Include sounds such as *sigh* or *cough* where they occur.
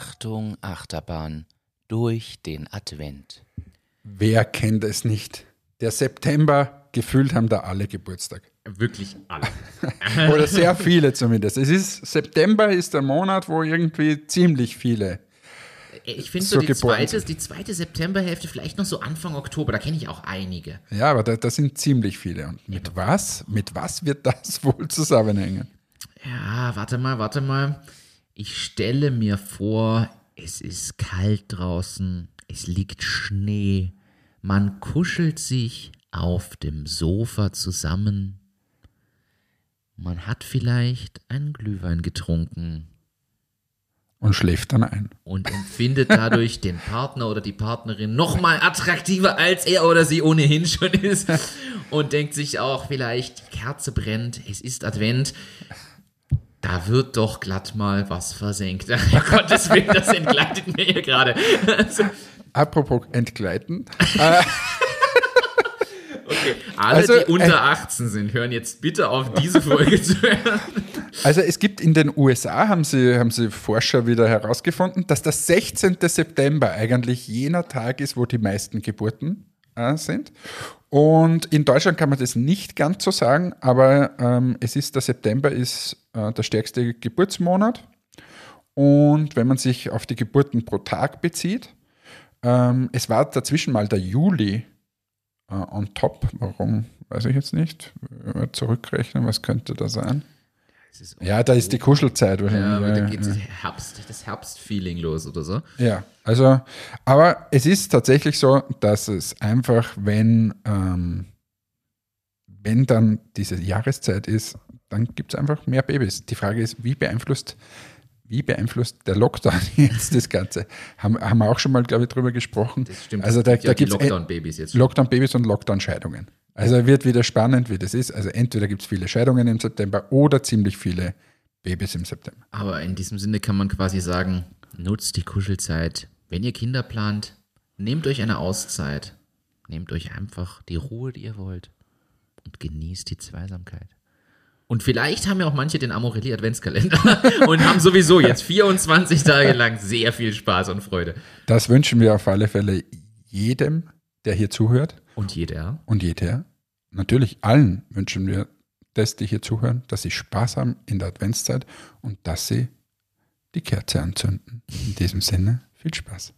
Achtung, Achterbahn durch den Advent. Wer kennt es nicht? Der September, gefühlt haben da alle Geburtstag. Wirklich alle. *laughs* Oder sehr viele zumindest. Es ist, September ist der Monat, wo irgendwie ziemlich viele. Ich finde So so die zweite, die zweite Septemberhälfte vielleicht noch so Anfang Oktober, da kenne ich auch einige. Ja, aber da, da sind ziemlich viele. Und mit was? Mit was wird das *laughs* wohl zusammenhängen? Ja, warte mal, warte mal. Ich stelle mir vor, es ist kalt draußen, es liegt Schnee, man kuschelt sich auf dem Sofa zusammen. Man hat vielleicht einen Glühwein getrunken Und schläft dann ein. und empfindet dadurch den Partner oder die Partnerin noch mal attraktiver, als er oder sie ohnehin schon ist. Und denkt sich auch vielleicht, die Kerze brennt, es ist Advent. Da wird doch glatt mal was versenkt. Herr *laughs* Gottes Willen, das entgleitet mir hier gerade. Also, *laughs* Apropos entgleiten. *laughs* alle, Also, die unter 18 sind, hören jetzt bitte auf, diese Folge zu hören. Also es gibt in den USA, haben sie, haben sie Forscher wieder herausgefunden, dass der 16. September eigentlich jener Tag ist, wo die meisten Geburten äh, sind. Und in Deutschland kann man das nicht ganz so sagen, aber ähm, es ist, der September ist äh, der stärkste Geburtsmonat. Und wenn man sich auf die Geburten pro Tag bezieht, ähm, es war dazwischen mal der Juli äh, on top. Warum, weiß ich jetzt nicht. Wir Zurückrechnen, was könnte da sein? Ja, da ist die Kuschelzeit Ja, wahrscheinlich. aber Ja, da geht ja. Herbst, das Herbstfeeling los oder so. Ja, also, aber es ist tatsächlich so, dass es einfach, wenn, ähm, wenn dann diese Jahreszeit ist, dann gibt es einfach mehr Babys. Die Frage ist, wie beeinflusst, wie beeinflusst der Lockdown *laughs* jetzt das Ganze? Haben, haben wir auch schon mal, glaube ich, drüber gesprochen. Das stimmt. Also da, ja da gibt es Lockdown-Babys jetzt. Lockdown-Babys und Lockdown-Scheidungen. Also wird wieder spannend, wie das ist. Also entweder gibt es viele Scheidungen im September oder ziemlich viele Babys im September. Aber in diesem Sinne kann man quasi sagen, nutzt die Kuschelzeit. Wenn ihr Kinder plant, nehmt euch eine Auszeit. Nehmt euch einfach die Ruhe, die ihr wollt. Und genießt die Zweisamkeit. Und vielleicht haben ja auch manche den Amorelli Adventskalender *laughs* und haben sowieso jetzt 24 Tage lang sehr viel Spaß und Freude. Das wünschen wir auf alle Fälle jedem, der hier zuhört Und jeder. und jeder. Natürlich allen wünschen wir das, die hier zuhören, dass sie Spaß haben in der Adventszeit und dass sie die Kerze anzünden. In diesem Sinne, viel Spaß.